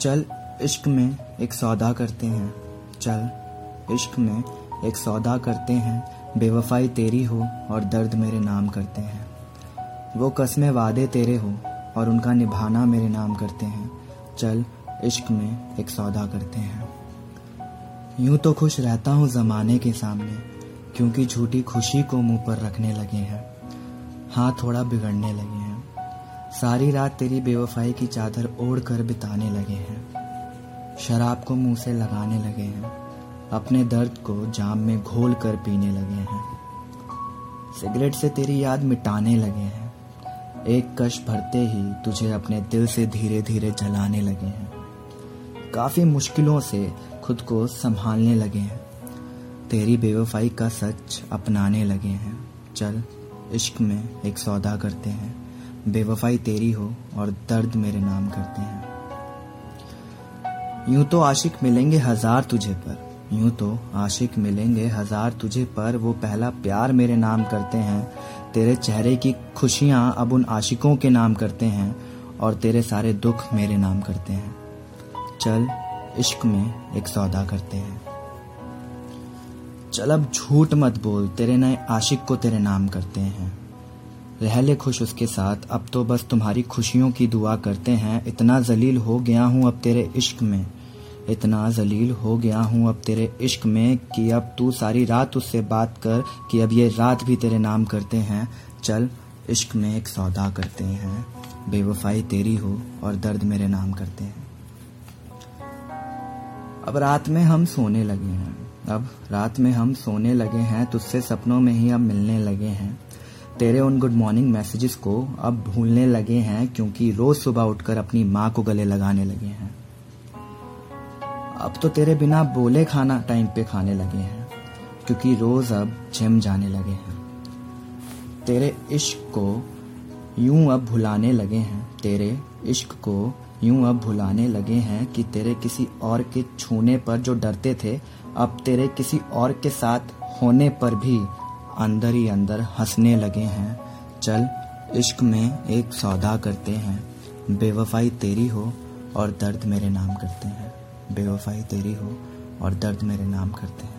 चल, इश्क में एक सौदा करते हैं। चल, इश्क में एक सौदा करते हैं। बेवफाई तेरी हो और दर्द मेरे नाम करते हैं। वो कस्में वादे तेरे हो और उनका निभाना मेरे नाम करते हैं। चल, इश्क में एक सौदा करते हैं। यूँ तो खुश रहता हूँ जमाने के सामने, क्योंकि झूठी खुशी को मुँह पर रखने लगे हैं। हाँ थोड़ा बिगड़ने लगे हैं। सारी रात तेरी बेवफाई की चादर ओढ़ कर बिताने लगे हैं। शराब को मुँह से लगाने लगे हैं। अपने दर्द को जाम में घोल कर पीने लगे हैं। सिगरेट से तेरी याद मिटाने लगे हैं। एक कश भरते ही तुझे अपने दिल से धीरे धीरे जलाने लगे हैं। काफ़ी मुश्किलों से खुद को संभालने लगे हैं। तेरी बेवफाई का सच अपनाने लगे हैं। चल, इश्क में एक सौदा करते हैं। बेवफाई तेरी हो और दर्द मेरे नाम करते हैं। यूँ तो आशिक मिलेंगे हज़ार तुझे पर। यूँ तो आशिक मिलेंगे हज़ार तुझे पर। वो पहला प्यार मेरे नाम करते हैं। तेरे चेहरे की खुशियाँ अब उन आशिकों के नाम करते हैं और तेरे सारे दुख मेरे नाम करते हैं। चल, इश्क में एक सौदा करते हैं। चल, अब झूठ मत बोल। तेरे नए आशिक को तेरे नाम करते हैं। रह ले खुश उसके साथ, अब तो बस तुम्हारी खुशियों की दुआ करते हैं, इतना जलील हो गया हूँ अब तेरे इश्क में। इतना जलील हो गया हूँ अब तेरे इश्क में कि अब तू सारी रात उससे बात कर कि अब ये रात भी तेरे नाम करते हैं। चल, इश्क में एक सौदा करते हैं। बेवफाई तेरी हो और दर्द मेरे नाम करते हैं। अब रात में हम सोने लगे हैं। अब रात में हम सोने लगे हैं, तुझसे सपनों में ही अब मिलने लगे हैं। तेरे उन गुड मॉर्निंग मैसेजेस को अब भूलने लगे हैं क्योंकि रोज सुबह उठकर अपनी माँ को गले लगाने लगे हैं। अब तो तेरे बिना बोले खाना टाइम पे खाने लगे हैं, क्योंकि रोज अब जिम जाने लगे हैं। तेरे इश्क को यूँ अब भुलाने लगे हैं, तेरे इश्क को यूँ अब भुलाने लगे हैं कि तेरे किसी और के छूने पर जो डरते थे, अब तेरे किसी और के साथ होने पर भी अंदर ही अंदर हंसने लगे हैं। चल, इश्क में एक सौदा करते हैं। बेवफाई तेरी हो और दर्द मेरे नाम करते हैं। बेवफाई तेरी हो और दर्द मेरे नाम करते हैं।